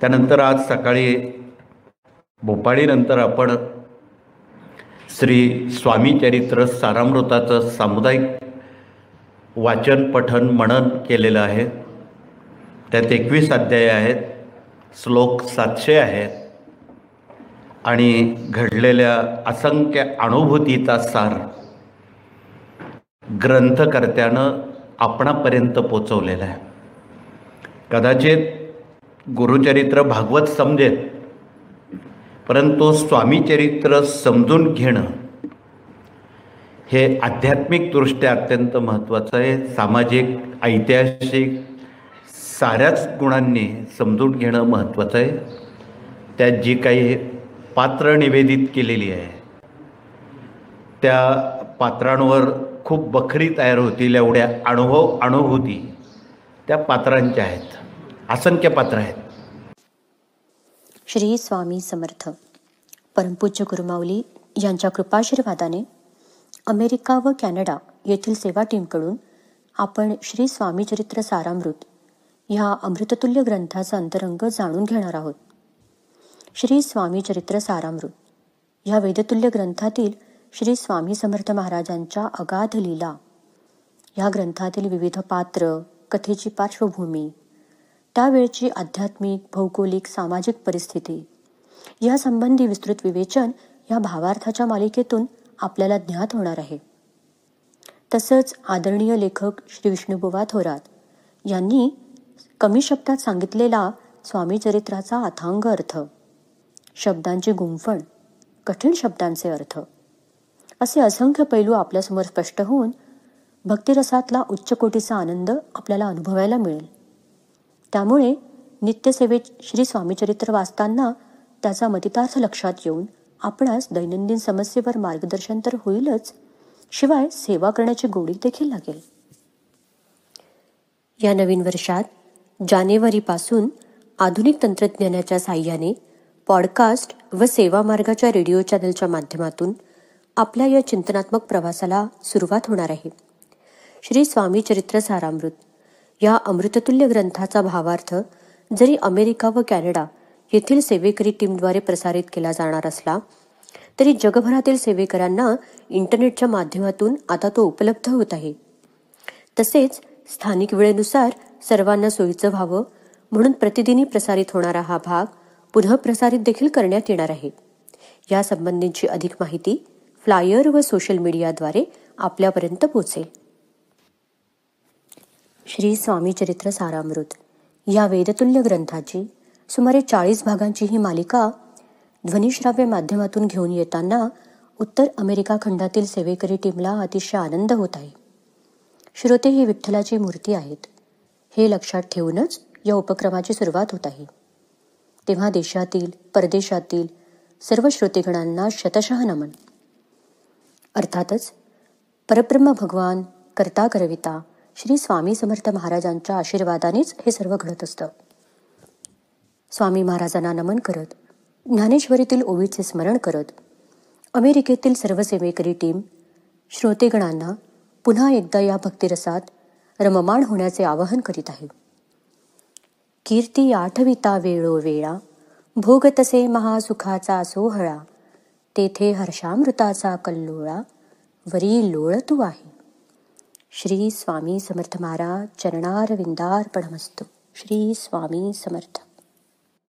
त्यानंतर आज सकाळी भोपाळीनंतर आपण श्री स्वामी चरित्र सारामृताचं सामुदायिक वाचन पठन मनन केलेलं आहे. त्यात एकवीस अध्याय आहेत श्लोक सातशे आहेत आणि घडलेल्या असंख्य अनुभूतीचा सार ग्रंथकर्त्यानं आपणापर्यंत पोचवलेला आहे. कदाचित गुरुचरित्र भागवत समजेल. परंतु स्वामीचरित्र समजून घेणं हे आध्यात्मिकदृष्ट्या अत्यंत महत्त्वाचं आहे. सामाजिक ऐतिहासिक साऱ्याच गुणांनी समजून घेणं महत्त्वाचं आहे. त्यात जी काही पात्र निवेदित केलेली आहे त्या पात्रांवर खूप बखरी तयार होतील एवढ्या अनुभव अनुभूती त्या पात्रांच्या आहेत. असंख्य पात्र आहेत. श्री स्वामी समर्थ. परमपूज्य गुरुमाऊली यांच्या कृपाशीर्वादाने अमेरिका व कॅनडा येथील सेवा टीमकडून आपण श्री स्वामी चरित्र सारामृत ह्या अमृततुल्य ग्रंथाचा अंतरंग जाणून घेणार आहोत. श्री स्वामी चरित्र सारामृत ह्या वेदतुल्य ग्रंथातील श्री स्वामी समर्थ महाराजांच्या अगाध लीला. ह्या ग्रंथातील विविध पात्र कथेची पार्श्वभूमी त्यावेळची आध्यात्मिक भौगोलिक सामाजिक परिस्थिती. यासंबंधी विस्तृत विवेचन या भावार्थाच्या मालिकेतून आपल्याला ज्ञात होणार आहे. तसंच आदरणीय लेखक श्री विष्णुबुवा थोरात यांनी कमी शब्दात सांगितलेला स्वामी चरित्राचा अथांग अर्थ शब्दांची गुंफण कठीण शब्दांचे अर्थ असे असंख्य पैलू आपल्यासमोर स्पष्ट होऊन भक्तिरसातला उच्च कोटीचा आनंद आपल्याला अनुभवायला मिळेल. त्यामुळे नित्यसेवेत श्री स्वामीचरित्र वाचताना त्याचा मतितार्थ लक्षात येऊन आपणास दैनंदिन समस्येवर मार्गदर्शन तर होईलच शिवाय सेवा करण्याची गोडी देखील लागेल. या नवीन वर्षात जानेवारीपासून आधुनिक तंत्रज्ञानाच्या साह्याने पॉडकास्ट व सेवा मार्गाच्या रेडिओ चॅनलच्या माध्यमातून आपल्या या चिंतनात्मक प्रवासाला सुरुवात होणार आहे. श्री स्वामी चरित्र सारामृत. या अमृततुल्य ग्रंथाचा भावार्थ जरी अमेरिका व कॅनडा येथील सेवेकरी टीमद्वारे प्रसारित केला जाणार असला तरी जगभरातील सेवेकरांना इंटरनेटच्या माध्यमातून आता तो उपलब्ध होत आहे. तसेच स्थानिक वेळेनुसार सर्वांना सोयीचं व्हावं म्हणून प्रतिदिनी प्रसारित होणारा हा भाग पुनः प्रसारित देखील करण्यात येणार आहे. यासंबंधीची अधिक माहिती फ्लायर व सोशल मीडियाद्वारे आपल्यापर्यंत पोहोचेल. श्री स्वामी चरित्र सारामृत. या वेदतुल्य ग्रंथाची सुमारे चाळीस भागांची ही मालिका ध्वनिश्राव्य माध्यमातून घेऊन येताना उत्तर अमेरिका खंडातील सेवेकरी टीमला अतिशय आनंद होत आहे. श्रोते ही विठ्ठलाची मूर्ती आहेत. हे लक्षात ठेवूनच या उपक्रमाची सुरुवात होत आहे. तेव्हा देशातील परदेशातील सर्व श्रोतेगणांना शतशः नमन. अर्थातच परब्रह्म भगवान करता करविता श्री स्वामी समर्थ महाराजांच्या आशीर्वादानेच हे सर्व घडत असतं. स्वामी महाराजांना नमन करत ज्ञानेश्वरीतील ओवीचे स्मरण करत अमेरिकेतील सर्व सेवेकरी टीम श्रोतेगणांना पुन्हा एकदा या भक्तिरसात रममाण होण्याचे आवाहन करीत आहे. कीर्ती आठविता वेळोवेळा भोग तसे महासुखाचा सोहळा तेथे हर्षामृताचा कल्लोळा वरी लोळतू आहे. श्रीस्वामी समर्थमारा चरणारविन्दार्पणमस्तु श्रीस्वामी समर्थ।